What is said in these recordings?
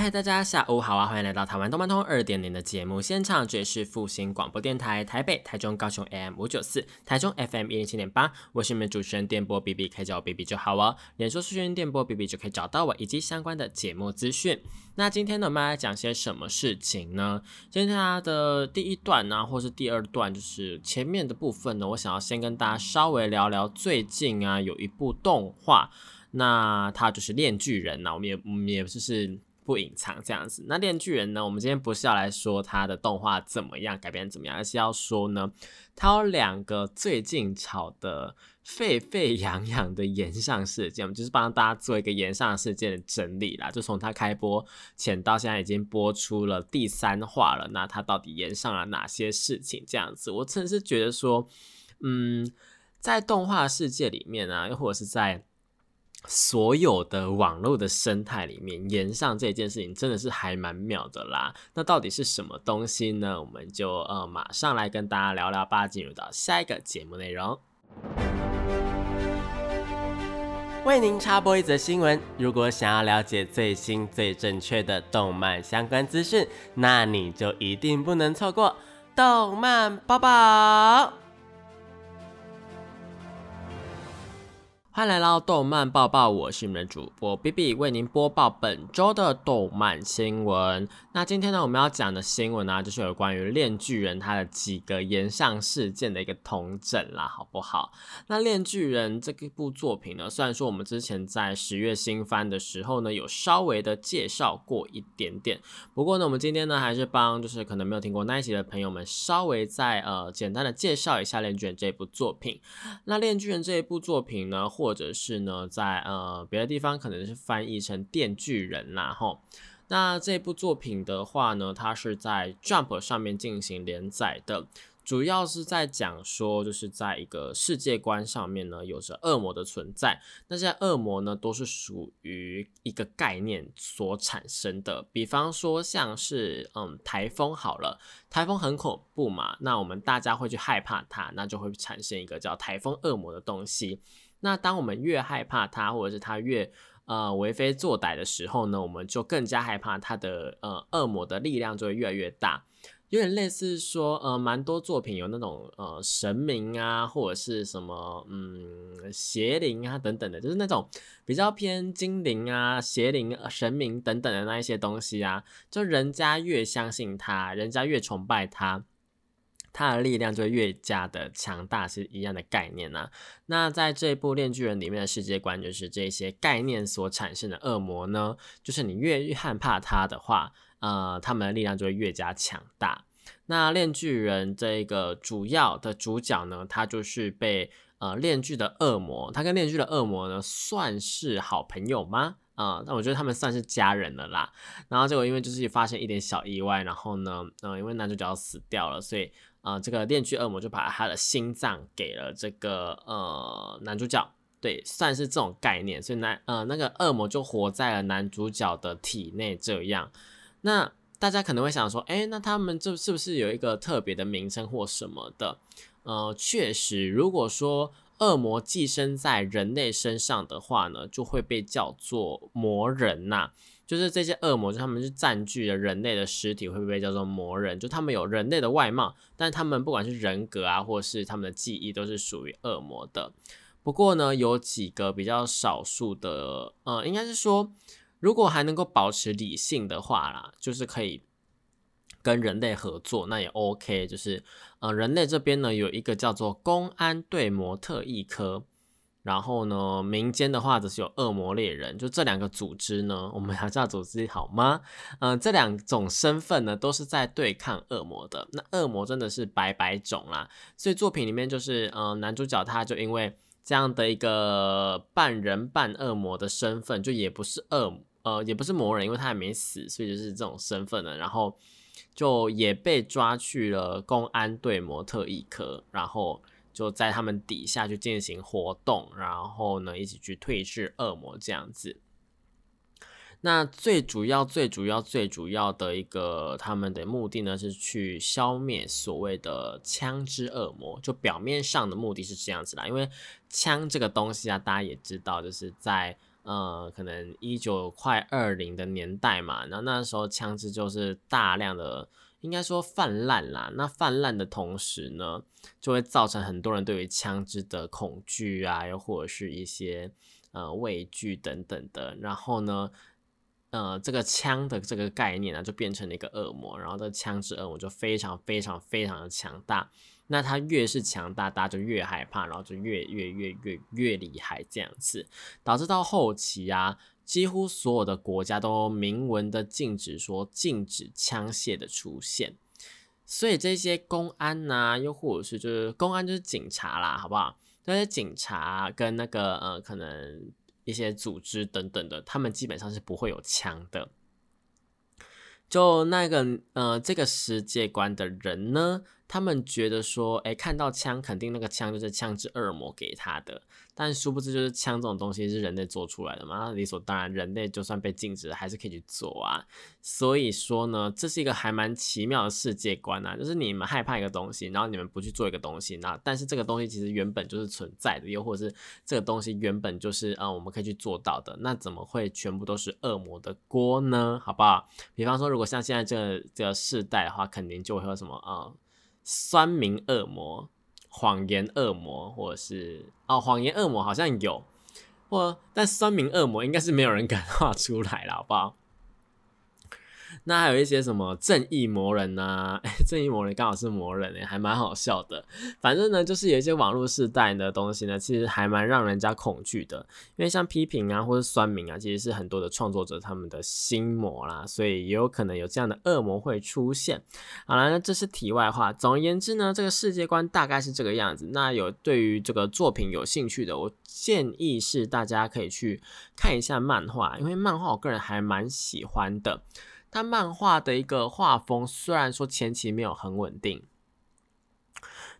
嗨，大家下午好啊！欢迎来到台湾动漫通二点零的节目现场，这里是复兴广播电台台北、台中、高雄 AM 五九四，台中 FM 一零七点八，我是你们主持人电波 B B，可以叫我 B B 就好哦。脸书搜寻电波 B B 就可以找到我以及相关的节目资讯。那今天呢，我们来讲些什么事情呢？今天它的第一段呢，或是第二段，就是前面的部分呢，我想要先跟大家稍微聊聊最近啊，有一部动画，那它就是《链巨人》呐，我们也我们也就是。不隐藏这样子，那《炼巨人》呢？我们今天不是要来说它的动画怎么样，改编怎么样，而是要说呢，它有两个最近炒的沸沸扬扬的延上事件，我们就是帮大家做一个延上事件的整理啦。就从它开播前到现在已经播出了第三话了，那它到底延上了哪些事情？这样子，我真是觉得说，嗯，在动画世界里面啊，又或者是在。所有的网络的生态里面，延上这件事情真的是还蛮妙的啦。那到底是什么东西呢？我们就呃马上来跟大家聊聊吧。进入到下一个节目内容，为您插播一则新闻。如果想要了解最新最正确的动漫相关资讯，那你就一定不能错过动漫宝宝。欢迎来到动漫报报，我是你们的主播 B B，为您播报本周的动漫新闻。那今天呢，我们要讲的新闻呢，就是有关于《炼巨人》它的几个延上事件的一个同整啦，好不好？那《炼巨人》这部作品呢，虽然说我们之前在十月新番的时候呢，有稍微的介绍过一点点，不过呢，我们今天呢，还是帮就是可能没有听过那一集的朋友们，稍微再呃简单的介绍一下《炼巨人》这部作品。那《炼巨人》这一部作品呢，或者是呢，在呃别的地方可能是翻译成《电锯人》啦，吼。那这部作品的话呢，它是在 Jump 上面进行连载的，主要是在讲说，就是在一个世界观上面呢，有着恶魔的存在。那些恶魔呢，都是属于一个概念所产生的，比方说像是嗯台风好了，台风很恐怖嘛，那我们大家会去害怕它，那就会产生一个叫台风恶魔的东西。那当我们越害怕它，或者是它越呃为非作歹的时候呢，我们就更加害怕它的呃恶魔的力量就会越来越大，有点类似说呃蛮多作品有那种呃神明啊或者是什么嗯邪灵啊等等的，就是那种比较偏精灵啊邪灵神明等等的那一些东西啊，就人家越相信他，人家越崇拜他。它的力量就越加的强大，是一样的概念呐。那在这一部《炼巨人》里面的世界观，就是这些概念所产生的恶魔呢，就是你越害怕它的话，呃，他们的力量就会越加强大。那《炼巨人》这个主要的主角呢，他就是被呃炼巨的恶魔，他跟炼巨的恶魔呢算是好朋友吗？啊，那我觉得他们算是家人了啦。然后结果因为就是发生一点小意外，然后呢，嗯，因为男主角死掉了，所以。啊，这个炼巨恶魔就把他的心脏给了这个呃男主角，对，算是这种概念，所以男呃那个恶魔就活在了男主角的体内。这样，那大家可能会想说，哎，那他们这是不是有一个特别的名称或什么的？呃，确实，如果说恶魔寄生在人类身上的话呢，就会被叫做魔人呐。就是这些恶魔，就他们是占据了人类的尸体，会不会叫做魔人？就他们有人类的外貌，但他们不管是人格啊，或是他们的记忆，都是属于恶魔的。不过呢，有几个比较少数的，呃，应该是说，如果还能够保持理性的话啦，就是可以跟人类合作，那也 OK。就是，呃，人类这边呢，有一个叫做公安对模特一科。然后呢，民间的话则是有恶魔猎人，就这两个组织呢，我们还是要组织好吗？嗯，这两种身份呢，都是在对抗恶魔的。那恶魔真的是百百种啦，所以作品里面就是，嗯，男主角他就因为这样的一个半人半恶魔的身份，就也不是恶，呃，也不是魔人，因为他还没死，所以就是这种身份呢，然后就也被抓去了公安队模特一科，然后。就在他们底下去进行活动，然后呢一起去退治恶魔这样子。那最主要、最主要、最主要的一个他们的目的呢，是去消灭所谓的枪支恶魔。就表面上的目的是这样子啦，因为枪这个东西啊，大家也知道，就是在呃可能一九快二零的年代嘛，然后那时候枪支就是大量的，应该说泛滥啦。那泛滥的同时呢，就会造成很多人对于枪支的恐惧啊，又或者是一些呃畏惧等等的。然后呢？呃，这个枪的这个概念呢，就变成了一个恶魔，然后这枪支恶魔就非常非常非常的强大。那它越是强大，大家就越害怕，然后就越越越越越厉害这样子，导致到后期啊，几乎所有的国家都明文的禁止说禁止枪械的出现。所以这些公安呐，又或者是就是公安就是警察啦，好不好？这些警察跟那个呃，可能。一些组织等等的，他们基本上是不会有枪的。就那个呃，这个世界观的人呢？他们觉得说，哎，看到枪，肯定那个枪就是枪支恶魔给他的。但殊不知，就是枪这种东西是人类做出来的嘛？那理所当然，人类就算被禁止，还是可以去做啊。所以说呢，这是一个还蛮奇妙的世界观啊。就是你们害怕一个东西，然后你们不去做一个东西，那但是这个东西其实原本就是存在的，又或者是这个东西原本就是呃我们可以去做到的，那怎么会全部都是恶魔的锅呢？好不好？比方说，如果像现在这个这个世代的话，肯定就会有什么啊？酸民恶魔、谎言恶魔，或者是哦，谎言恶魔好像有，或但酸民恶魔应该是没有人敢画出来了，好不好？那还有一些什么正义魔人呐？哎，正义魔人刚好是魔人哎，还蛮好笑的。反正呢，就是有一些网络时代的东西呢，其实还蛮让人家恐惧的。因为像批评啊，或者酸民啊，其实是很多的创作者他们的心魔啦，所以也有可能有这样的恶魔会出现。好了，那这是题外话。总而言之呢，这个世界观大概是这个样子。那有对于这个作品有兴趣的，我建议是大家可以去看一下漫画，因为漫画我个人还蛮喜欢的。他漫画的一个画风，虽然说前期没有很稳定，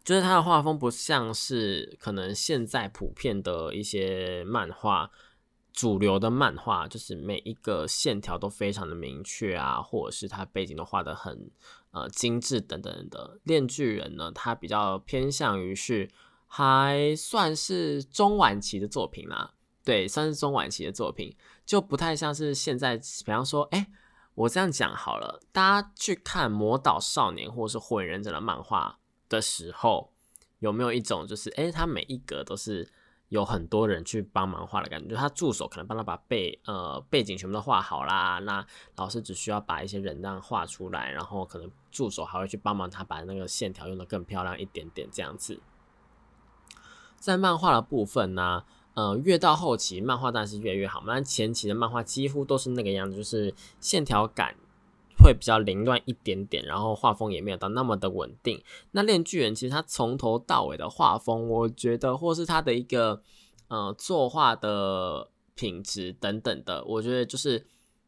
就是他的画风不像是可能现在普遍的一些漫画，主流的漫画，就是每一个线条都非常的明确啊，或者是他背景都画的很呃精致等等的。炼巨人呢，他比较偏向于是还算是中晚期的作品啦，对，算是中晚期的作品，就不太像是现在，比方说，哎。我这样讲好了，大家去看《魔导少年》或者是《火影忍者》的漫画的时候，有没有一种就是，哎，他每一格都是有很多人去帮忙画的感觉？就他助手可能帮他把背呃背景全部都画好啦，那老师只需要把一些人样画出来，然后可能助手还会去帮忙他把那个线条用的更漂亮一点点这样子。在漫画的部分呢？呃，越到后期，漫画当然是越来越好。但前期的漫画几乎都是那个样子，就是线条感会比较凌乱一点点，然后画风也没有到那么的稳定。那《炼巨人》其实它从头到尾的画风，我觉得或是它的一个呃作画的品质等等的，我觉得就是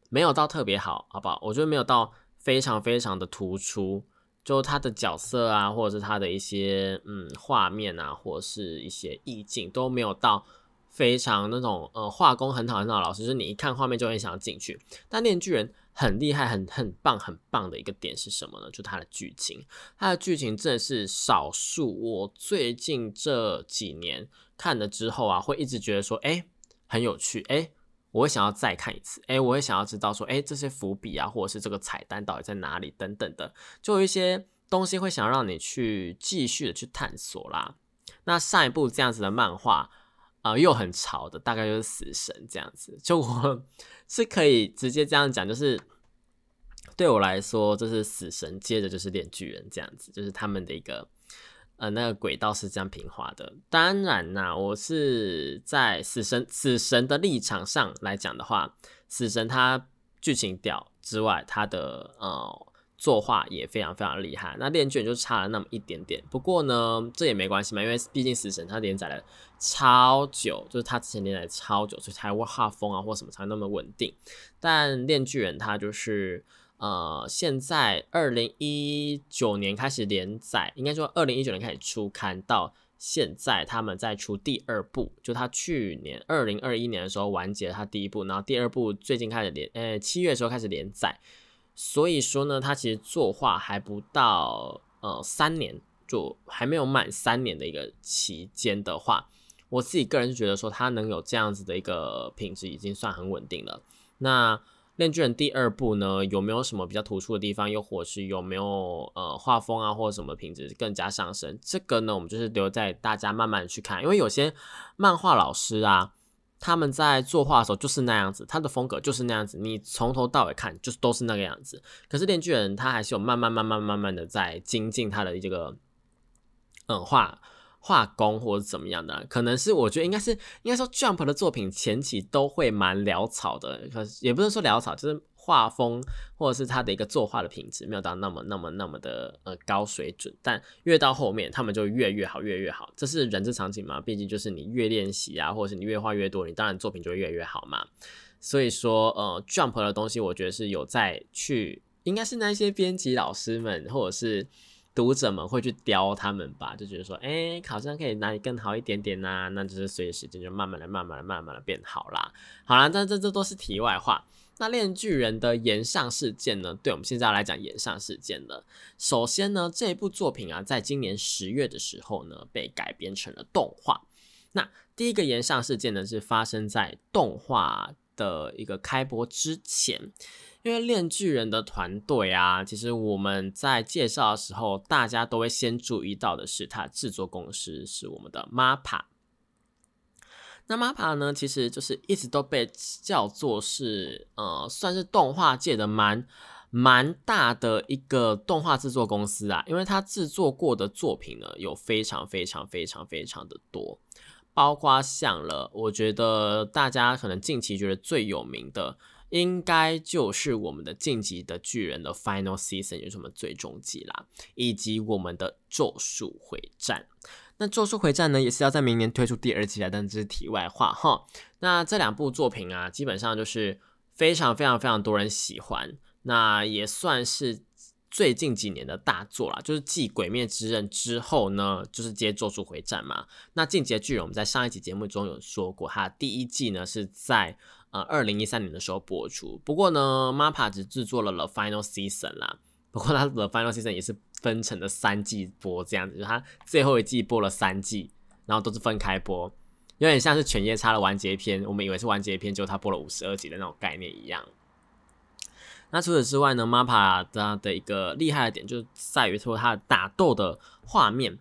没有到特别好，好不好？我觉得没有到非常非常的突出，就他的角色啊，或者是他的一些嗯画面啊，或是一些意境都没有到。非常那种呃画工很好很好的老师，就是你一看画面就很想要进去。但《炼巨人》很厉害、很很棒、很棒的一个点是什么呢？就它的剧情，它的剧情真的是少数。我最近这几年看了之后啊，会一直觉得说，哎，很有趣，哎，我会想要再看一次，哎，我会想要知道说，哎，这些伏笔啊，或者是这个彩蛋到底在哪里等等的，就有一些东西会想让你去继续的去探索啦。那上一部这样子的漫画。啊，又很潮的，大概就是死神这样子。就我 是可以直接这样讲，就是对我来说，就是死神，接着就是炼巨人这样子，就是他们的一个呃那个轨道是这样平滑的。当然呐，我是在死神死神的立场上来讲的话，死神它剧情屌之外，它的呃。作画也非常非常厉害，那练卷就差了那么一点点。不过呢，这也没关系嘛，因为毕竟死神他连载了超久，就是他之前连载超久，所以才会画风啊或什么才那么稳定。但炼巨人他就是呃，现在二零一九年开始连载，应该说二零一九年开始出刊到现在他们在出第二部，就他去年二零二一年的时候完结了他第一部，然后第二部最近开始连，呃，七月的时候开始连载，所以说呢，他其实作画还不到呃三年，就还没有满三年的一个期间的话，我自己个人是觉得说他能有这样子的一个品质，已经算很稳定了。那《链锯人》第二部呢，有没有什么比较突出的地方？又或是有没有呃画风啊，或者什么品质更加上升？这个呢，我们就是留在大家慢慢去看。因为有些漫画老师啊，他们在作画的时候就是那样子，他的风格就是那样子，你从头到尾看就是都是那个样子。可是《电锯人》他还是有慢慢慢慢慢慢的在精进他的这个嗯画。画工或者怎么样的，可能是我觉得应该是应该说 Jump 的作品前期都会蛮潦草的，可是也不能说潦草，就是画风或者是他的一个作画的品质没有到那么那么那么的呃高水准，但越到后面他们就越越好越越好，这是人之常情嘛，毕竟就是你越练习啊，或者是你越画越多，你当然作品就会越越好嘛。所以说呃 Jump 的东西，我觉得是有在去，应该是那些编辑老师们或者是。读者们会去雕他们吧，就觉得说，哎，好像可以哪里更好一点点呐，那就是随着时间就慢慢的、慢慢的、慢慢的变好啦。好啦，但这这都是题外话。那《炼巨人》的岩上事件呢？对我们现在来讲，岩上事件了，首先呢，这部作品啊，在今年十月的时候呢，被改编成了动画。那第一个岩上事件呢，是发生在动画的一个开播之前。因为炼巨人的团队啊，其实我们在介绍的时候，大家都会先注意到的是，它制作公司是我们的 MAPA。那 MAPA 呢，其实就是一直都被叫做是呃，算是动画界的蛮蛮大的一个动画制作公司啊，因为它制作过的作品呢，有非常非常非常非常的多，包括像了，我觉得大家可能近期觉得最有名的。应该就是我们的晋级的巨人的 Final Season，就是我们最终季啦，以及我们的咒术回战。那咒术回战呢，也是要在明年推出第二季来，但这是题外话哈。那这两部作品啊，基本上就是非常非常非常多人喜欢，那也算是最近几年的大作啦。就是继鬼灭之刃之后呢，就是接咒术回战嘛。那晋级的巨人，我们在上一集节目中有说过，它第一季呢是在。呃，二零一三年的时候播出，不过呢，MAPA 只制作了了 Final Season 啦。不过它的 Final Season 也是分成了三季播，这样子，就他最后一季播了三季，然后都是分开播，有点像是犬夜叉的完结篇，我们以为是完结篇，就他播了五十二集的那种概念一样。那除此之外呢，MAPA 的的一个厉害的点，就在于说它打斗的画面，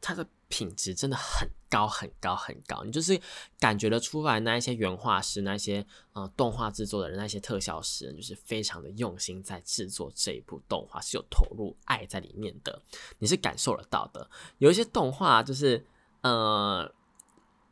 它的品质真的很。高很高很高，你就是感觉得出来，那一些原画师、那些呃动画制作的人、那些特效师，就是非常的用心在制作这一部动画，是有投入爱在里面的，你是感受得到的。有一些动画就是呃。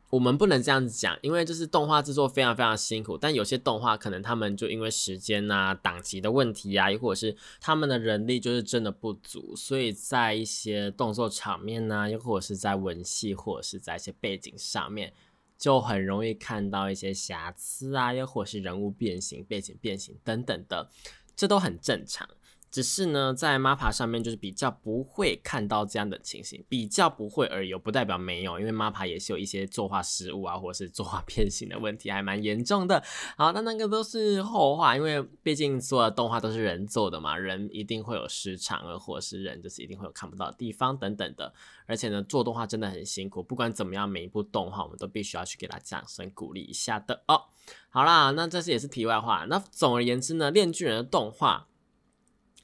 我们不能这样子讲，因为就是动画制作非常非常辛苦，但有些动画可能他们就因为时间呐、档期的问题啊，又或者是他们的人力就是真的不足，所以在一些动作场面呐，又或者是在文戏或者是在一些背景上面，就很容易看到一些瑕疵啊，又或者是人物变形、背景变形等等的，这都很正常。只是呢，在 MAPA 上面就是比较不会看到这样的情形，比较不会而已，不代表没有，因为 MAPA 也是有一些作画失误啊，或者是作画变形的问题，还蛮严重的。好，那那个都是后话，因为毕竟所有的动画都是人做的嘛，人一定会有失常，或是人就是一定会有看不到的地方等等的。而且呢，做动画真的很辛苦，不管怎么样，每一部动画我们都必须要去给他掌声鼓励一下的哦。好啦，那这是也是题外话。那总而言之呢，炼巨人的动画。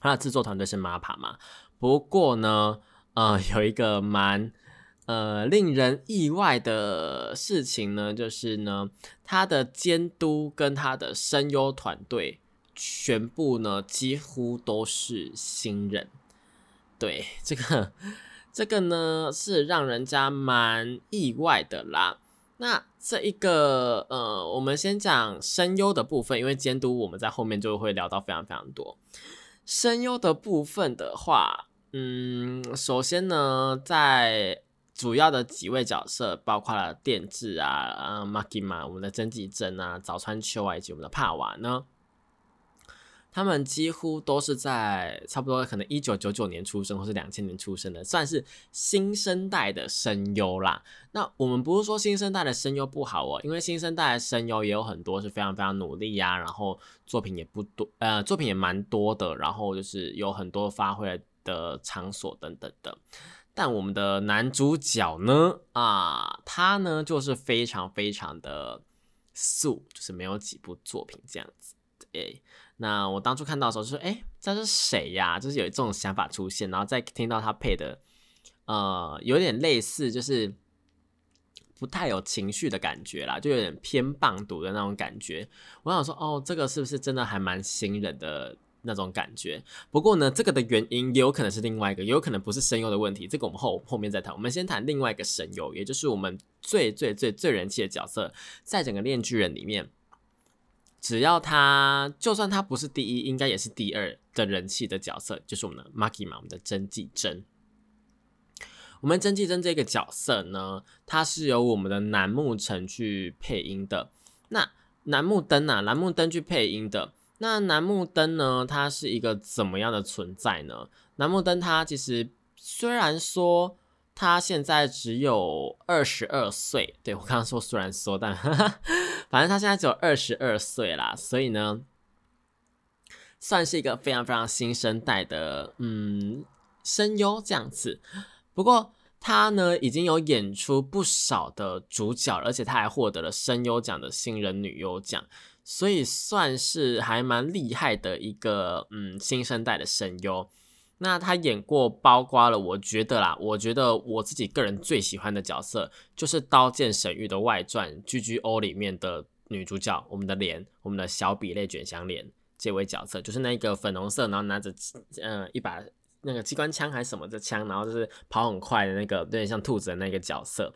它的制作团队是 MAPA 嘛？不过呢，呃，有一个蛮呃令人意外的事情呢，就是呢，他的监督跟他的声优团队全部呢几乎都是新人。对，这个这个呢是让人家蛮意外的啦。那这一个呃，我们先讲声优的部分，因为监督我们在后面就会聊到非常非常多。声优的部分的话，嗯，首先呢，在主要的几位角色，包括了电治啊、啊 Makima、我们的真纪真啊、早川秋啊以及我们的帕瓦呢，他们几乎都是在差不多可能一九九九年出生或是两千年出生的，算是新生代的声优啦。那我们不是说新生代的声优不好哦，因为新生代的声优也有很多是非常非常努力呀，然后作品也不多，呃，作品也蛮多的，然后就是有很多发挥的场所等等的。但我们的男主角呢，啊，他呢就是非常非常的素，就是没有几部作品这样子。诶，那我当初看到的时候就说，哎，这是谁呀？就是有这种想法出现，然后再听到他配的，呃，有点类似，就是不太有情绪的感觉啦，就有点偏棒读的那种感觉。我想说，哦，这个是不是真的还蛮新人的？那种感觉，不过呢，这个的原因也有可能是另外一个，也有可能不是声优的问题，这个我们后后面再谈。我们先谈另外一个声优，也就是我们最最最最人气的角色，在整个炼巨人里面，只要他就算他不是第一，应该也是第二的人气的角色，就是我们的 Maki 嘛，我们的真纪真。我们真纪真这个角色呢，它是由我们的楠木城去配音的，那楠木灯啊，楠木灯去配音的。那楠木灯呢？它是一个怎么样的存在呢？楠木灯它其实虽然说他现在只有二十二岁，对我刚刚说虽然说，但 反正他现在只有二十二岁啦，所以呢，算是一个非常非常新生代的嗯声优这样子。不过他呢已经有演出不少的主角，而且他还获得了声优奖的新人女优奖。所以算是还蛮厉害的一个嗯新生代的声优。那他演过包括了，我觉得啦，我觉得我自己个人最喜欢的角色就是《刀剑神域》的外传 GGO 里面的女主角，我们的莲，我们的小比类卷香莲这位角色，就是那个粉红色，然后拿着嗯一把那个机关枪还是什么的枪，然后就是跑很快的那个有点像兔子的那个角色。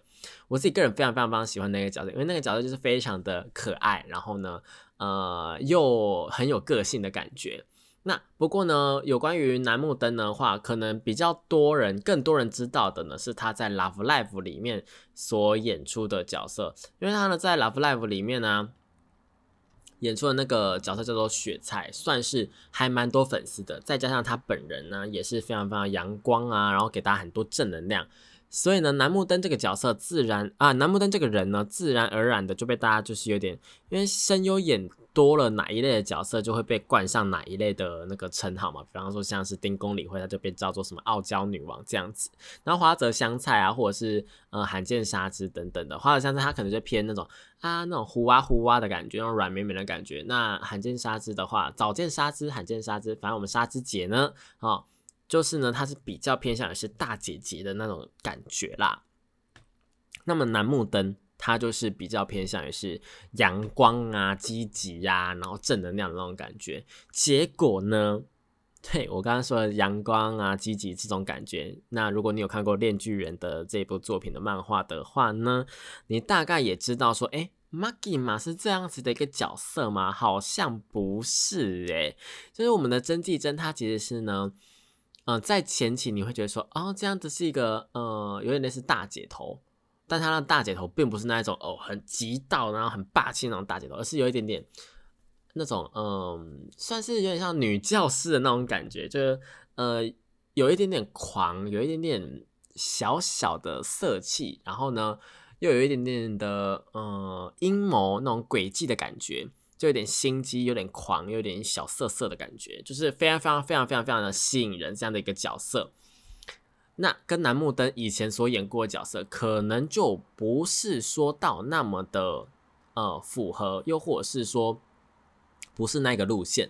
我自己个人非常非常非常喜欢那个角色，因为那个角色就是非常的可爱，然后呢，呃，又很有个性的感觉。那不过呢，有关于楠木灯的话，可能比较多人、更多人知道的呢，是他在《Love Life》里面所演出的角色，因为他呢在《Love Life》里面呢演出的那个角色叫做雪菜，算是还蛮多粉丝的。再加上他本人呢也是非常非常阳光啊，然后给大家很多正能量。所以呢，楠木灯这个角色自然啊，楠木灯这个人呢，自然而然的就被大家就是有点，因为声优演多了哪一类的角色，就会被冠上哪一类的那个称号嘛。比方说像是丁公理会，他就被叫做什么傲娇女王这样子。然后花泽香菜啊，或者是呃罕见沙之等等的，花泽香菜他可能就偏那种啊那种呼哇呼哇的感觉，那种软绵绵的感觉。那罕见沙之的话，早见沙之、罕见沙之，反正我们沙之姐呢，啊。就是呢，她是比较偏向的是大姐姐的那种感觉啦。那么楠木灯，它就是比较偏向于是阳光啊、积极呀，然后正能量的那种感觉。结果呢，对我刚刚说的阳光啊、积极这种感觉，那如果你有看过《炼巨人》的这部作品的漫画的话呢，你大概也知道说，哎，Maggie 嘛是这样子的一个角色吗？好像不是诶，就是我们的真纪真，她其实是呢。嗯，在前期你会觉得说，哦，这样子是一个，呃，有点类似大姐头，但他的大姐头并不是那一种哦，很急道，然后很霸气那种大姐头，而是有一点点那种，嗯，算是有点像女教师的那种感觉，就是呃，有一点点狂，有一点点小小的色气，然后呢，又有一点点的，呃，阴谋那种诡计的感觉。就有点心机，有点狂，有点小色色的感觉，就是非常非常非常非常非常的吸引人这样的一个角色。那跟楠木灯以前所演过的角色，可能就不是说到那么的呃符合，又或者是说不是那个路线。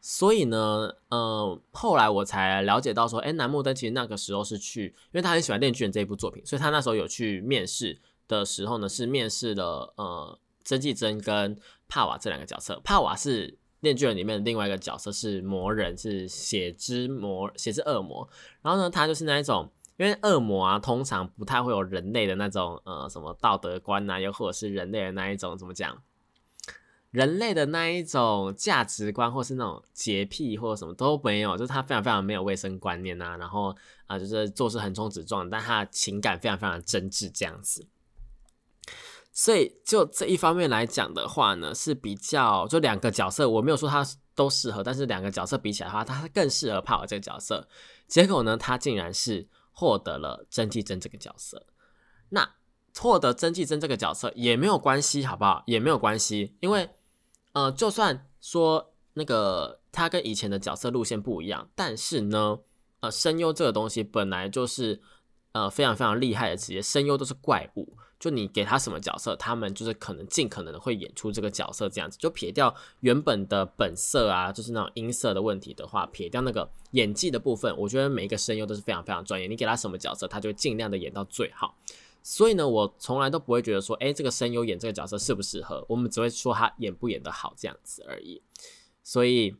所以呢，呃，后来我才了解到说，哎，楠木灯其实那个时候是去，因为他很喜欢《电锯人》这一部作品，所以他那时候有去面试的时候呢，是面试了呃。真纪真跟帕瓦这两个角色，帕瓦是炼巨人里面的另外一个角色，是魔人，是血之魔，血之恶魔。然后呢，他就是那一种，因为恶魔啊，通常不太会有人类的那种呃什么道德观呐，又或者是人类的那一种怎么讲，人类的那一种价值观，或是那种洁癖或者什么都没有，就是他非常非常没有卫生观念呐。然后啊，就是做事横冲直撞，但他情感非常非常真挚这样子。所以就这一方面来讲的话呢，是比较就两个角色，我没有说他都适合，但是两个角色比起来的话，他更适合帕尔这个角色。结果呢，他竟然是获得了曾纪真这个角色。那获得曾纪真这个角色也没有关系，好不好？也没有关系，因为呃，就算说那个他跟以前的角色路线不一样，但是呢，呃，声优这个东西本来就是呃非常非常厉害的职业，声优都是怪物。就你给他什么角色，他们就是可能尽可能的会演出这个角色这样子。就撇掉原本的本色啊，就是那种音色的问题的话，撇掉那个演技的部分，我觉得每一个声优都是非常非常专业。你给他什么角色，他就尽量的演到最好。所以呢，我从来都不会觉得说，哎，这个声优演这个角色适不适合，我们只会说他演不演得好这样子而已。所以。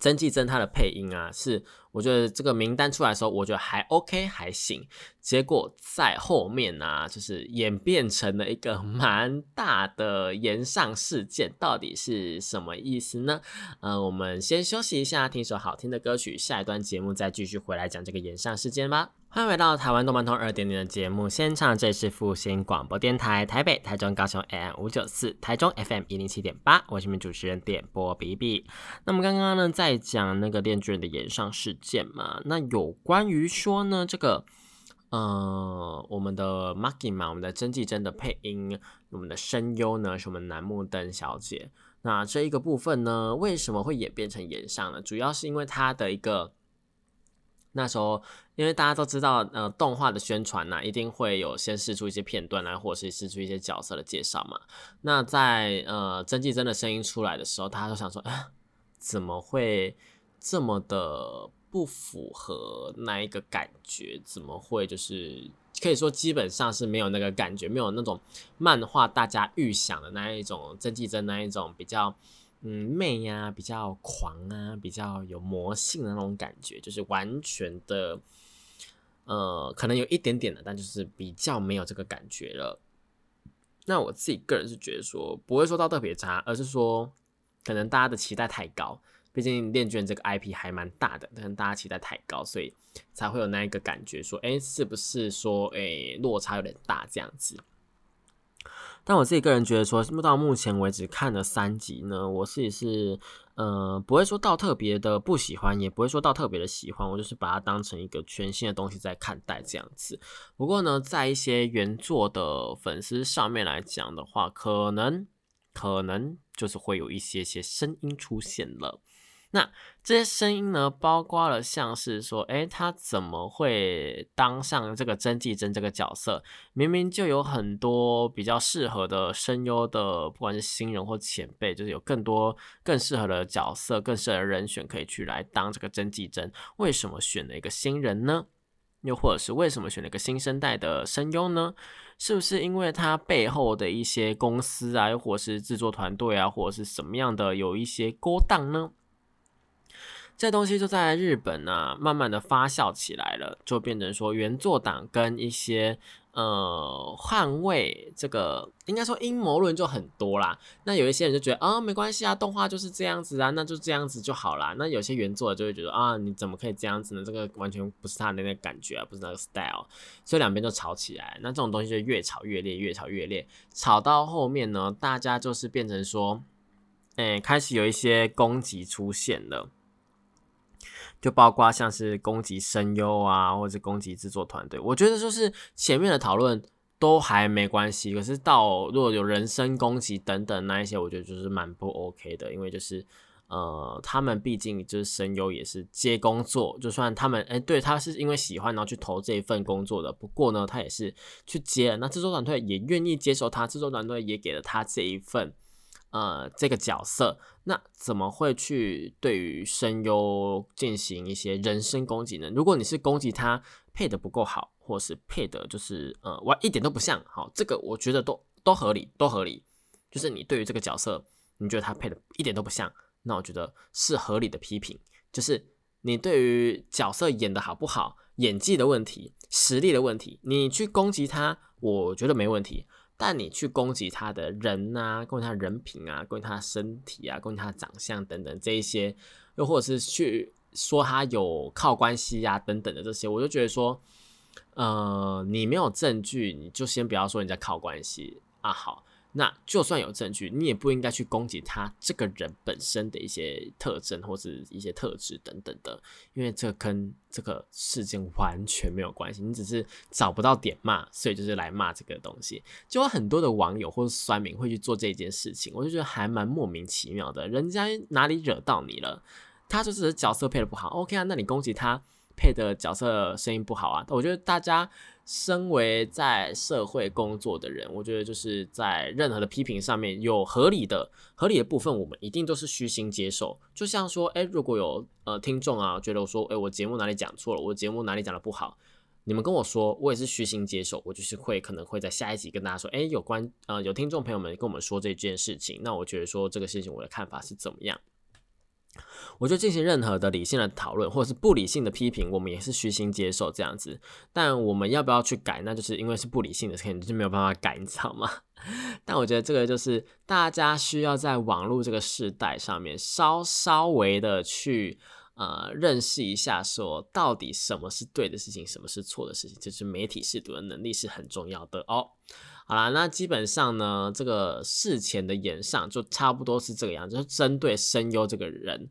曾纪增他的配音啊，是我觉得这个名单出来的时候，我觉得还 OK 还行。结果在后面呢，就是演变成了一个 蛮大的延上事件，到底是什么意思呢？呃，我们先休息一下，听首好听的歌曲，下一段节目再继续回来讲这个延上事件吧。欢迎回到台湾动漫通二点零的节目现场，这里是复兴广播电台台北、台中、高雄 AM 五九四，台中 FM 一零七点八，我是你们主持人点播 B B。那么刚刚呢，在讲那个电锯人的演上事件嘛，那有关于说呢，这个呃，我们的 Maki 嘛，我们的曾纪真的配音，我们的声优呢，是我们楠木灯小姐。那这一个部分呢，为什么会演变成演上呢？主要是因为它的一个。那时候，因为大家都知道，呃，动画的宣传呢，一定会有先试出一些片段啊，或者是试出一些角色的介绍嘛。那在呃曾纪真的声音出来的时候，大家都想说，啊，怎么会这么的不符合那一个感觉？怎么会就是可以说基本上是没有那个感觉，没有那种漫画大家预想的那一种曾纪真那一种比较。嗯，媚呀，比较狂啊，比较有魔性的那种感觉，就是完全的，呃，可能有一点点的，但就是比较没有这个感觉了。那我自己个人是觉得说，不会说到特别差，而是说，可能大家的期待太高，毕竟《练卷》这个 IP 还蛮大的，可能大家期待太高，所以才会有那一个感觉，说，哎，是不是说，哎，落差有点大这样子。但我自己个人觉得说，到目前为止看了三集呢，我自己是呃不会说到特别的不喜欢，也不会说到特别的喜欢，我就是把它当成一个全新的东西在看待这样子。不过呢，在一些原作的粉丝上面来讲的话，可能可能就是会有一些些声音出现了。那这些声音呢，包括了像是说，哎，他怎么会当上这个曾纪真这个角色？明明就有很多比较适合的声优的，不管是新人或前辈，就是有更多更适合的角色、更适合的人选可以去来当这个曾纪真，为什么选了一个新人呢？又或者是为什么选了一个新生代的声优呢？是不是因为他背后的一些公司啊，或是制作团队啊，或者是什么样的有一些勾当呢？这东西就在日本呢，慢慢的发酵起来了，就变成说原作党跟一些呃捍卫这个，应该说阴谋论就很多啦。那有一些人就觉得啊，没关系啊，动画就是这样子啊，那就这样子就好啦。那有些原作就会觉得啊，你怎么可以这样子呢？这个完全不是他的那个感觉啊，不是那个 style，所以两边就吵起来。那这种东西就越吵越烈，越吵越烈，吵到后面呢，大家就是变成说，哎，开始有一些攻击出现了。就包括像是攻击声优啊，或者攻击制作团队，我觉得就是前面的讨论都还没关系，可是到如果有人身攻击等等那一些，我觉得就是蛮不 OK 的，因为就是呃，他们毕竟就是声优也是接工作，就算他们哎，对他是因为喜欢然后去投这一份工作的，不过呢，他也是去接，那制作团队也愿意接受他，制作团队也给了他这一份。呃，这个角色那怎么会去对于声优进行一些人身攻击呢？如果你是攻击他配的不够好，或是配的就是呃，我一点都不像，好，这个我觉得都都合理，都合理。就是你对于这个角色，你觉得他配的一点都不像，那我觉得是合理的批评。就是你对于角色演的好不好，演技的问题，实力的问题，你去攻击他，我觉得没问题。但你去攻击他的人呐，攻击他人品啊，攻击他身体啊，攻击他长相等等这一些，又或者是去说他有靠关系呀等等的这些，我就觉得说，呃，你没有证据，你就先不要说人家靠关系啊。好，那就算有证据，你也不应该去攻击他这个人本身的一些特征或者一些特质等等的，因为这跟这个事件完全没有关系，你只是找不到点骂，所以就是来骂这个东西。就有很多的网友或者酸民会去做这件事情，我就觉得还蛮莫名其妙的。人家哪里惹到你了？他就是角色配的不好，OK 啊？那你攻击他配的角色声音不好啊？我觉得大家。身为在社会工作的人，我觉得就是在任何的批评上面有合理的、合理的部分，我们一定都是虚心接受。就像说，哎，如果有呃听众啊，觉得我说，哎，我节目哪里讲错了，我节目哪里讲的不好，你们跟我说，我也是虚心接受。我就是会可能会在下一集跟大家说，哎，有关呃有听众朋友们跟我们说这件事情，那我觉得说这个事情我的看法是怎么样。我就进行任何的理性的讨论，或者是不理性的批评，我们也是虚心接受这样子。但我们要不要去改？那就是因为是不理性的，肯定就没有办法改，你知道吗？但我觉得这个就是大家需要在网络这个时代上面稍稍微的去呃认识一下，说到底什么是对的事情，什么是错的事情，就是媒体试读的能力是很重要的哦。好啦，那基本上呢，这个事前的演上就差不多是这个样子，就是针对声优这个人。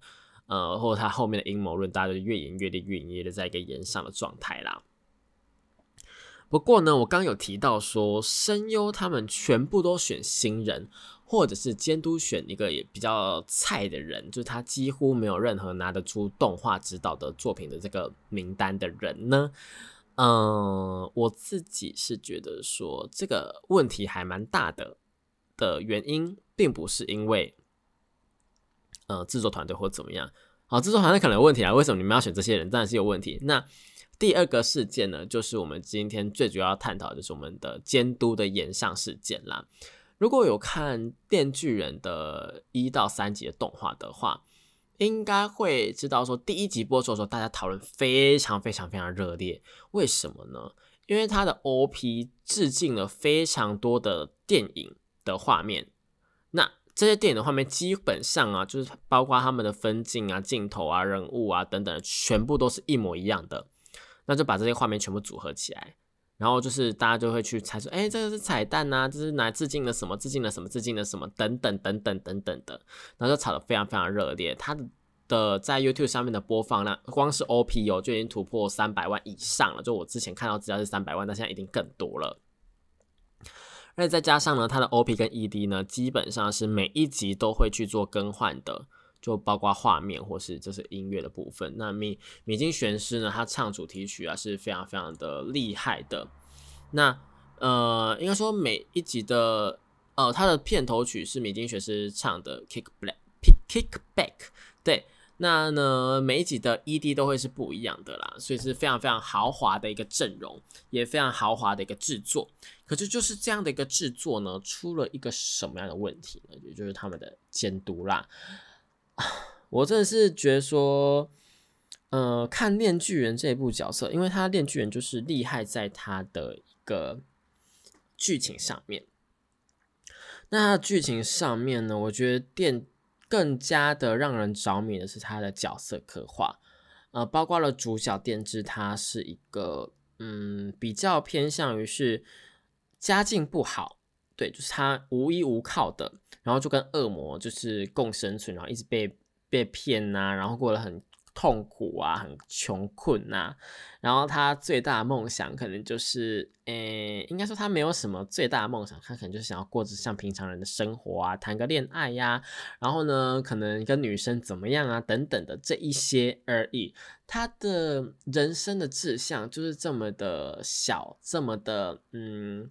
呃，或者他后面的阴谋论，大家就越演越烈，越演越烈，在一个演上的状态啦。不过呢，我刚有提到说，声优他们全部都选新人，或者是监督选一个也比较菜的人，就是他几乎没有任何拿得出动画指导的作品的这个名单的人呢。嗯，我自己是觉得说这个问题还蛮大的，的原因并不是因为。呃，制作团队或怎么样？好，制作团队可能有问题啊？为什么你们要选这些人？当然是有问题。那第二个事件呢，就是我们今天最主要探讨，就是我们的监督的延上事件啦。如果有看《电锯人》的一到三集的动画的话，应该会知道说，第一集播出的时候，大家讨论非常非常非常热烈。为什么呢？因为它的 OP 致敬了非常多的电影的画面。那这些电影的画面基本上啊，就是包括他们的分镜啊、镜头啊、人物啊等等，全部都是一模一样的。那就把这些画面全部组合起来，然后就是大家就会去猜说，哎，这个是彩蛋呐，这是来致敬了什么？致敬了什么？致敬了什么？等等等等等等的，然后就炒得非常非常热烈。它的在 YouTube 上面的播放量，光是 OP 哦就已经突破三百万以上了。就我之前看到资料是三百万，但现在已经更多了。而且再加上呢，它的 OP 跟 ED 呢，基本上是每一集都会去做更换的，就包括画面或是这是音乐的部分。那米米津玄师呢，他唱主题曲啊是非常非常的厉害的。那呃，应该说每一集的呃，他的片头曲是米津玄师唱的 Kick Back Kick Back，对。那呢，每一集的 ED 都会是不一样的啦，所以是非常非常豪华的一个阵容，也非常豪华的一个制作。可是就是这样的一个制作呢，出了一个什么样的问题呢？也就是他们的监督啦。我真的是觉得说，呃，看《炼巨人》这一部角色，因为他《炼巨人》就是厉害在他的一个剧情上面。那剧情上面呢，我觉得电。更加的让人着迷的是他的角色刻画，呃，包括了主角电之，他是一个嗯比较偏向于是家境不好，对，就是他无依无靠的，然后就跟恶魔就是共生存，然后一直被被骗呐，然后过得很。痛苦啊，很穷困呐，然后他最大的梦想可能就是，诶，应该说他没有什么最大的梦想，他可能就是想要过着像平常人的生活啊，谈个恋爱呀，然后呢，可能跟女生怎么样啊，等等的这一些而已。他的人生的志向就是这么的小，这么的，嗯，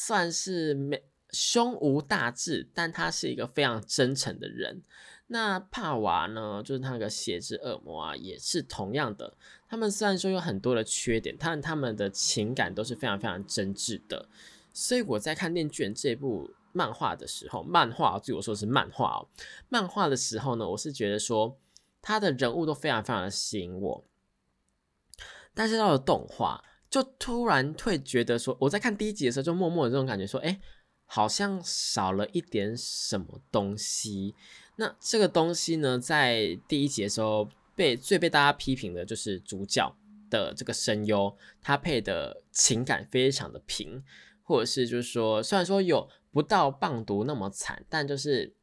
算是没胸无大志，但他是一个非常真诚的人。那帕瓦呢？就是那个血之恶魔啊，也是同样的。他们虽然说有很多的缺点，但他们的情感都是非常非常真挚的。所以我在看《恋卷》这部漫画的时候，漫画据我说是漫画哦，漫画的时候呢，我是觉得说他的人物都非常非常的吸引我。但是到了动画，就突然会觉得说，我在看第一集的时候，就默默的这种感觉说，哎，好像少了一点什么东西。那这个东西呢，在第一集的时候被最被大家批评的就是主角的这个声优，他配的情感非常的平，或者是就是说，虽然说有不到棒读那么惨，但就是，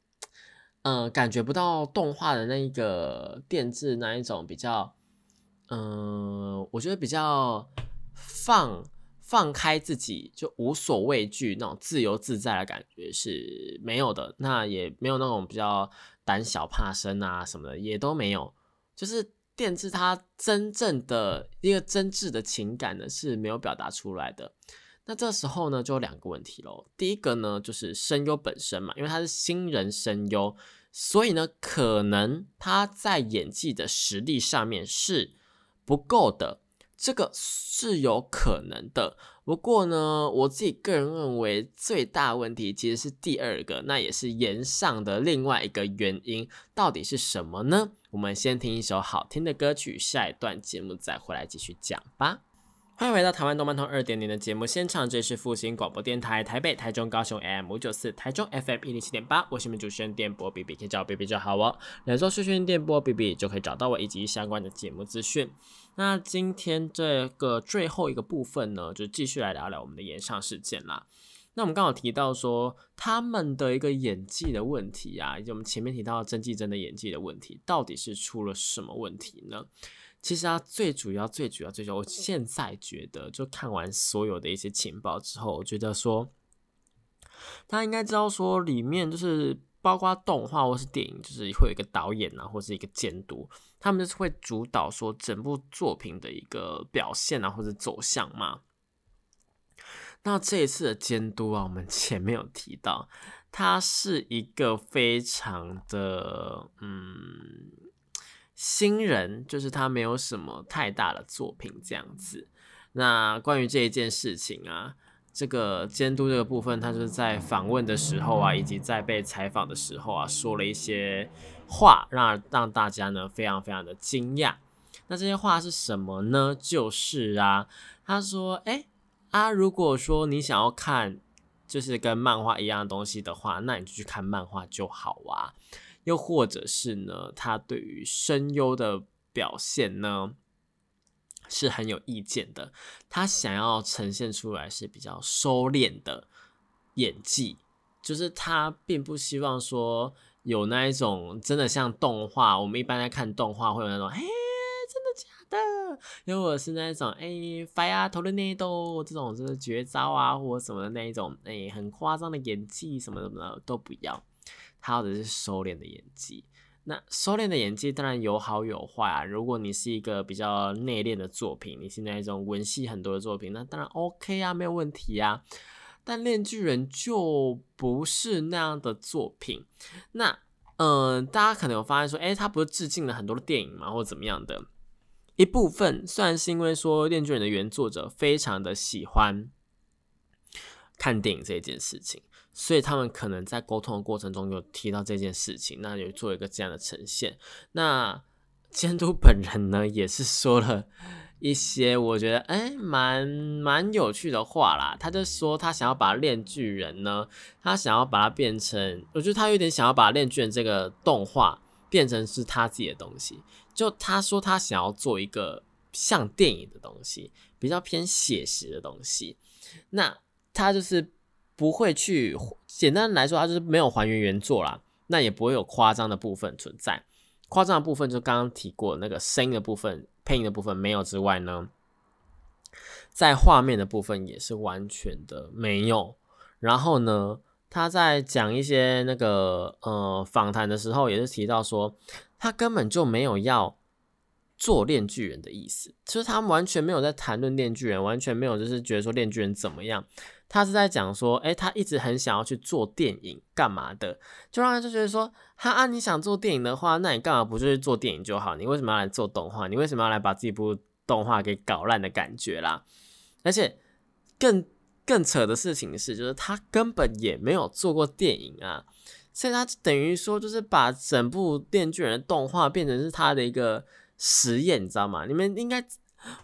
呃，感觉不到动画的那一个电制那一种比较，嗯、我觉得比较放放开自己，就无所畏惧那种自由自在的感觉是没有的。那也没有那种比较胆小怕生啊什么的，也都没有。就是电制它真正的一个真挚的情感呢是没有表达出来的。那这时候呢，就有两个问题喽。第一个呢，就是声优本身嘛，因为他是新人声优，所以呢，可能他在演技的实力上面是不够的，这个是有可能的。不过呢，我自己个人认为最大问题其实是第二个，那也是延上的另外一个原因，到底是什么呢？我们先听一首好听的歌曲，下一段节目再回来继续讲吧。欢迎回到台湾动漫通二点零的节目现场，这里是复兴广播电台台北、台中、高雄 AM 五九四，台中 FM 一零七点八，我是你们主持人电波 B B，可以叫我 B B 就好哦。两周视讯电波 B B 就可以找到我以及相关的节目资讯。那今天这个最后一个部分呢，就继续来聊聊我们的演上事件啦。那我们刚好提到说他们的一个演技的问题啊，以及我们前面提到曾纪真的演技的问题，到底是出了什么问题呢？其实啊，最主要、最主要、最主要，我现在觉得，就看完所有的一些情报之后，我觉得说，他应该知道说，里面就是包括动画或是电影，就是会有一个导演啊，或是一个监督，他们就是会主导说整部作品的一个表现啊，或者走向嘛。那这一次的监督啊，我们前面有提到，他是一个非常的嗯新人，就是他没有什么太大的作品这样子。那关于这一件事情啊，这个监督这个部分，他就是在访问的时候啊，以及在被采访的时候啊，说了一些话，让让大家呢非常非常的惊讶。那这些话是什么呢？就是啊，他说，哎、啊，如果说你想要看就是跟漫画一样的东西的话，那你就去看漫画就好啊。又或者是呢，他对于声优的表现呢是很有意见的，他想要呈现出来是比较收敛的演技，就是他并不希望说有那一种真的像动画，我们一般在看动画会有那种，嘿，真的假的？又或者是那一种，哎，fire tornado 这种就是绝招啊，或者什么的那一种，哎，很夸张的演技什么什么的都不要，他有的是收敛的演技。那收敛的演技当然有好有坏啊。如果你是一个比较内敛的作品，你是那一种文戏很多的作品，那当然 OK 啊，没有问题啊。但《链锯人》就不是那样的作品。那嗯、呃大家可能有发现说，诶，他不是致敬了很多的电影吗，或怎么样的？一部分虽然是因为说《链锯人》的原作者非常的喜欢看电影这件事情，所以他们可能在沟通的过程中有提到这件事情，那有做一个这样的呈现。那监督本人呢，也是说了一些我觉得哎蛮蛮有趣的话啦。他就说他想要把《链锯人》呢，他想要把它变成，我觉得他有点想要把《链锯人》这个动画变成是他自己的东西。就他说他想要做一个像电影的东西，比较偏写实的东西。那他就是不会去，简单来说，他就是没有还原原作啦，那也不会有夸张的部分存在。夸张的部分就刚刚提过那个声音的部分、配音的部分没有之外呢，在画面的部分也是完全的没有。然后呢，他在讲一些那个呃访谈的时候，也是提到说，他根本就没有要做炼巨人的意思，就是他们完全没有在谈论炼巨人，完全没有就是觉得说炼巨人怎么样。他是在讲说，诶，他一直很想要去做电影，干嘛的？就让人就觉得说，哈啊，你想做电影的话，那你干嘛不就是做电影就好？你为什么要来做动画？你为什么要来把自己部动画给搞烂的感觉啦？而且更更扯的事情是，就是他根本也没有做过电影啊，所以他等于说就是把整部《电锯人》的动画变成是他的一个实验，你知道吗？你们应该，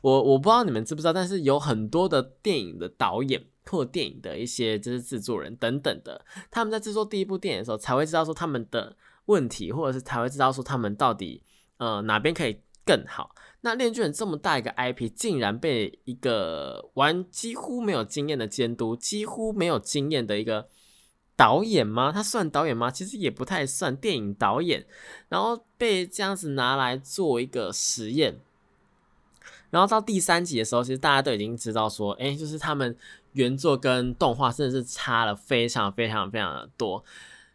我我不知道你们知不知道，但是有很多的电影的导演。或电影的一些就是制作人等等的，他们在制作第一部电影的时候，才会知道说他们的问题，或者是才会知道说他们到底呃哪边可以更好。那《恋剧人》这么大一个 IP，竟然被一个玩几乎没有经验的监督，几乎没有经验的一个导演吗？他算导演吗？其实也不太算电影导演，然后被这样子拿来做一个实验。然后到第三集的时候，其实大家都已经知道说，哎，就是他们原作跟动画真的是差了非常非常非常的多。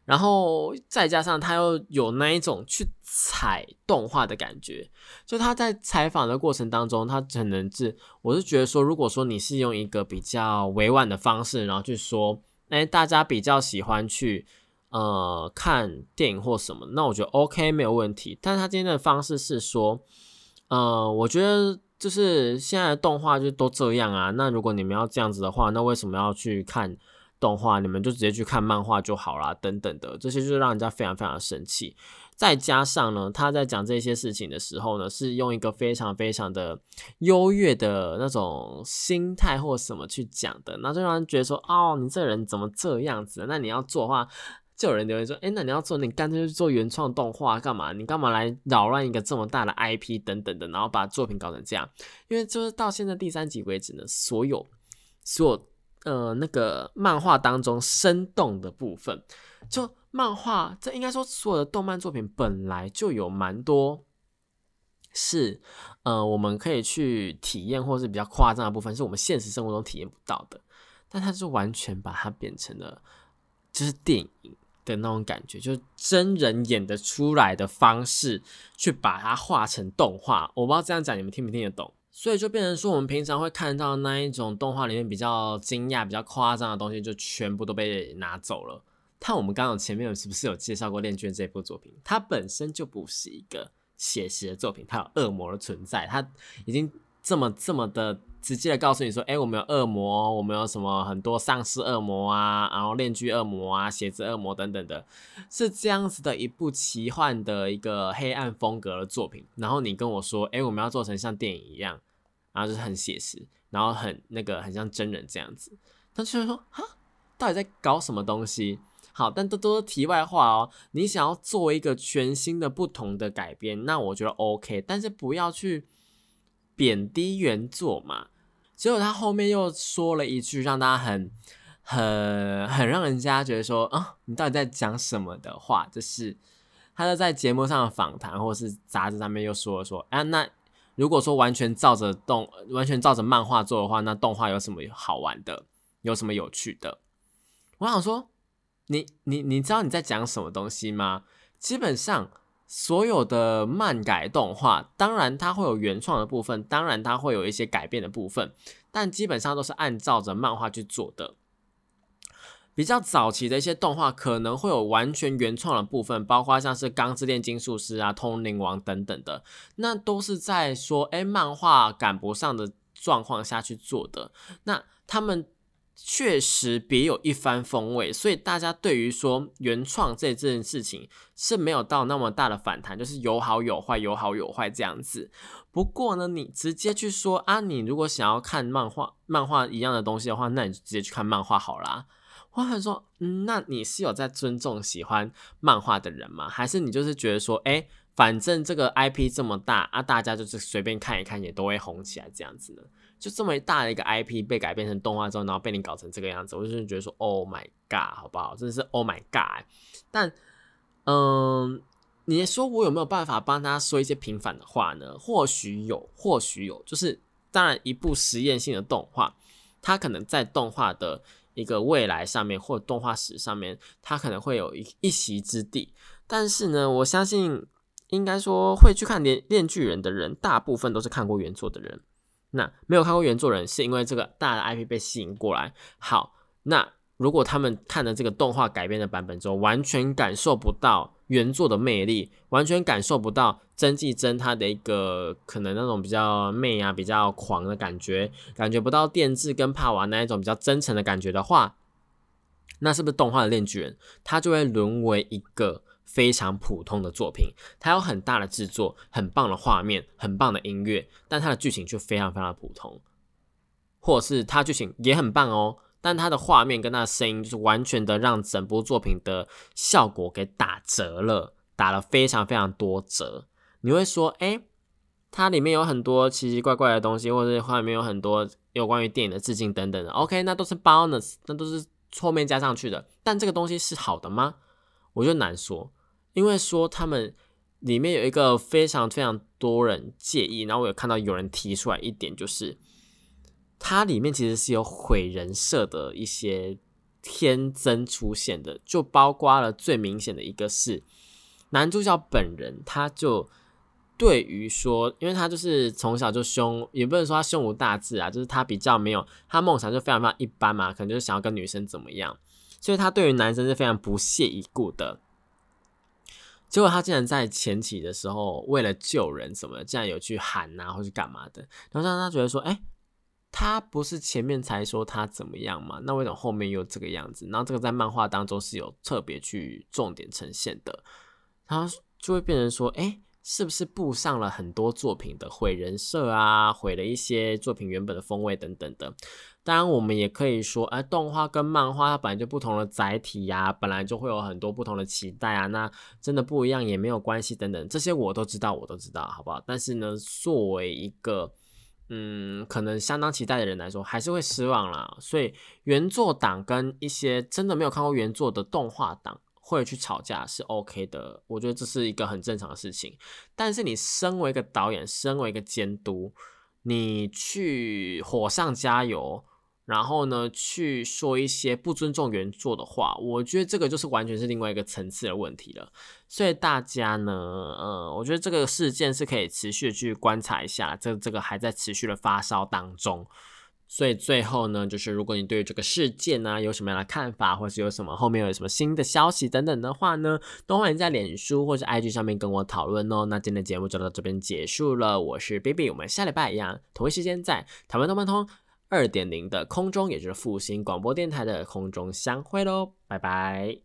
然后再加上他又有那一种去踩动画的感觉，就他在采访的过程当中，他可能是我是觉得说，如果说你是用一个比较委婉的方式，然后去说，哎，大家比较喜欢去呃看电影或什么，那我觉得 OK 没有问题。但他今天的方式是说，呃，我觉得就是现在的动画就都这样啊，那如果你们要这样子的话，那为什么要去看？动画，你们就直接去看漫画就好啦，等等的，这些就是让人家非常非常生气。再加上呢，他在讲这些事情的时候呢，是用一个非常非常的优越的那种心态或什么去讲的，那就让人觉得说，哦，你这人怎么这样子？那你要做的话，就有人留言说，哎，那你要做，你干脆去做原创动画干嘛？你干嘛来扰乱一个这么大的 IP 等等的，然后把作品搞成这样？因为就是到现在第三集为止呢，所有所有。呃，那个漫画当中生动的部分，就漫画，这应该说所有的动漫作品本来就有蛮多是，呃，我们可以去体验或是比较夸张的部分，是我们现实生活中体验不到的。但它是完全把它变成了就是电影的那种感觉，就是真人演的出来的方式去把它画成动画。我不知道这样讲你们听不听得懂。所以就变成说，我们平常会看到那一种动画里面比较惊讶、比较夸张的东西，就全部都被拿走了。看我们刚刚前面是不是有介绍过《恋卷》这部作品？它本身就不是一个写实的作品，它有恶魔的存在，它已经这么这么的直接的告诉你说：“哎，我们有恶魔，我们有什么很多丧尸恶魔啊，然后炼剧恶魔啊，写字恶魔等等的，是这样子的一部奇幻的一个黑暗风格的作品。”然后你跟我说：“哎，我们要做成像电影一样。”然后就是很写实，然后很那个很像真人这样子。他就会说：“哈，到底在搞什么东西？”好，但这都是题外话哦。你想要做一个全新的、不同的改编，那我觉得 OK，但是不要去贬低原作嘛。结果他后面又说了一句让大家很、很、很让人家觉得说：“啊，你到底在讲什么的话？”就是他就在节目上的访谈或是杂志上面又说了说：“啊，那。”如果说完全照着动，完全照着漫画做的话，那动画有什么好玩的？有什么有趣的？我想说，你你你知道你在讲什么东西吗？基本上所有的漫改动画，当然它会有原创的部分，当然它会有一些改变的部分，但基本上都是按照着漫画去做的。比较早期的一些动画可能会有完全原创的部分，包括像是《钢之炼金术师》啊、《通灵王》等等的，那都是在说，哎，漫画赶不上的状况下去做的。那他们确实别有一番风味，所以大家对于说原创这件事情是没有到那么大的反弹，就是有好有坏，有好有坏这样子。不过呢，你直接去说啊，你如果想要看漫画，漫画一样的东西的话，那你就直接去看漫画好啦。我很说，嗯，那你是有在尊重喜欢漫画的人吗？还是你就是觉得说，哎，反正这个 IP 这么大啊，大家就是随便看一看也都会红起来这样子呢？就这么大的一个 IP 被改编成动画之后，然后被你搞成这个样子，我就是觉得说，Oh my god，好不好？真的是 Oh my god。但，嗯，你说我有没有办法帮他说一些平反的话呢？或许有，或许有。就是当然，一部实验性的动画，它可能在动画的。一个未来上面或动画史上面，它可能会有一一席之地。但是呢，我相信应该说会去看《连链巨人》的人，大部分都是看过原作的人。那没有看过原作人，是因为这个大的 IP 被吸引过来。好，那。如果他们看了这个动画改编的版本之后，完全感受不到原作的魅力，完全感受不到真纪真他的一个可能那种比较媚啊、比较狂的感觉，感觉不到电制跟帕瓦那一种比较真诚的感觉的话，那是不是动画的炼巨人，它就会沦为一个非常普通的作品？它有很大的制作、很棒的画面、很棒的音乐，但它的剧情却非常非常普通，或者是它剧情也很棒哦。但它的画面跟它的声音，就是完全的让整部作品的效果给打折了，打了非常非常多折。你会说，哎，它里面有很多奇奇怪怪的东西，或者画面有很多有关于电影的致敬等等的。OK，那都是 bonus，那都是后面加上去的。但这个东西是好的吗？我就难说，因为说他们里面有一个非常非常多人介意，然后我有看到有人提出来一点，就是它里面其实是有毁人设的一些天真出现的，就包括了最明显的一个是男主角本人，他就。对于说，因为他就是从小就胸，也不能说他胸无大志啊，就是他比较没有，他梦想就非常非常一般嘛，可能就是想要跟女生怎么样，所以他对于男生是非常不屑一顾的。结果他竟然在前期的时候，为了救人什么，竟然有去喊啊，或是干嘛的，然后让他觉得说，哎，他不是前面才说他怎么样嘛，那为什么后面又这个样子？然后这个在漫画当中是有特别去重点呈现的，然后就会变成说，哎。是不是布上了很多作品的毁人设啊，毁了一些作品原本的风味等等的？当然，我们也可以说，哎，动画跟漫画它本来就不同的载体呀，本来就会有很多不同的期待啊。那真的不一样也没有关系，等等，这些我都知道，我都知道，好不好？但是呢，作为一个嗯，可能相当期待的人来说，还是会失望啦。所以原作党跟一些真的没有看过原作的动画党。会去吵架是 OK 的，我觉得这是一个很正常的事情。但是你身为一个导演，身为一个监督，你去火上加油，然后呢去说一些不尊重原作的话，我觉得这个就是完全是另外一个层次的问题了。所以大家呢，呃，我觉得这个事件是可以持续去观察一下，这这个还在持续的发烧当中。所以最后呢，就是如果你对这个事件呢有什么样的看法，或是有什么后面有什么新的消息等等的话呢，都欢迎在脸书或者 IG 上面跟我讨论哦。那今天的节目就到这边结束了，我是 Baby，我们下礼拜一样同一时间在台湾动漫通二点零的空中，也就是复兴广播电台的空中相会喽，拜拜。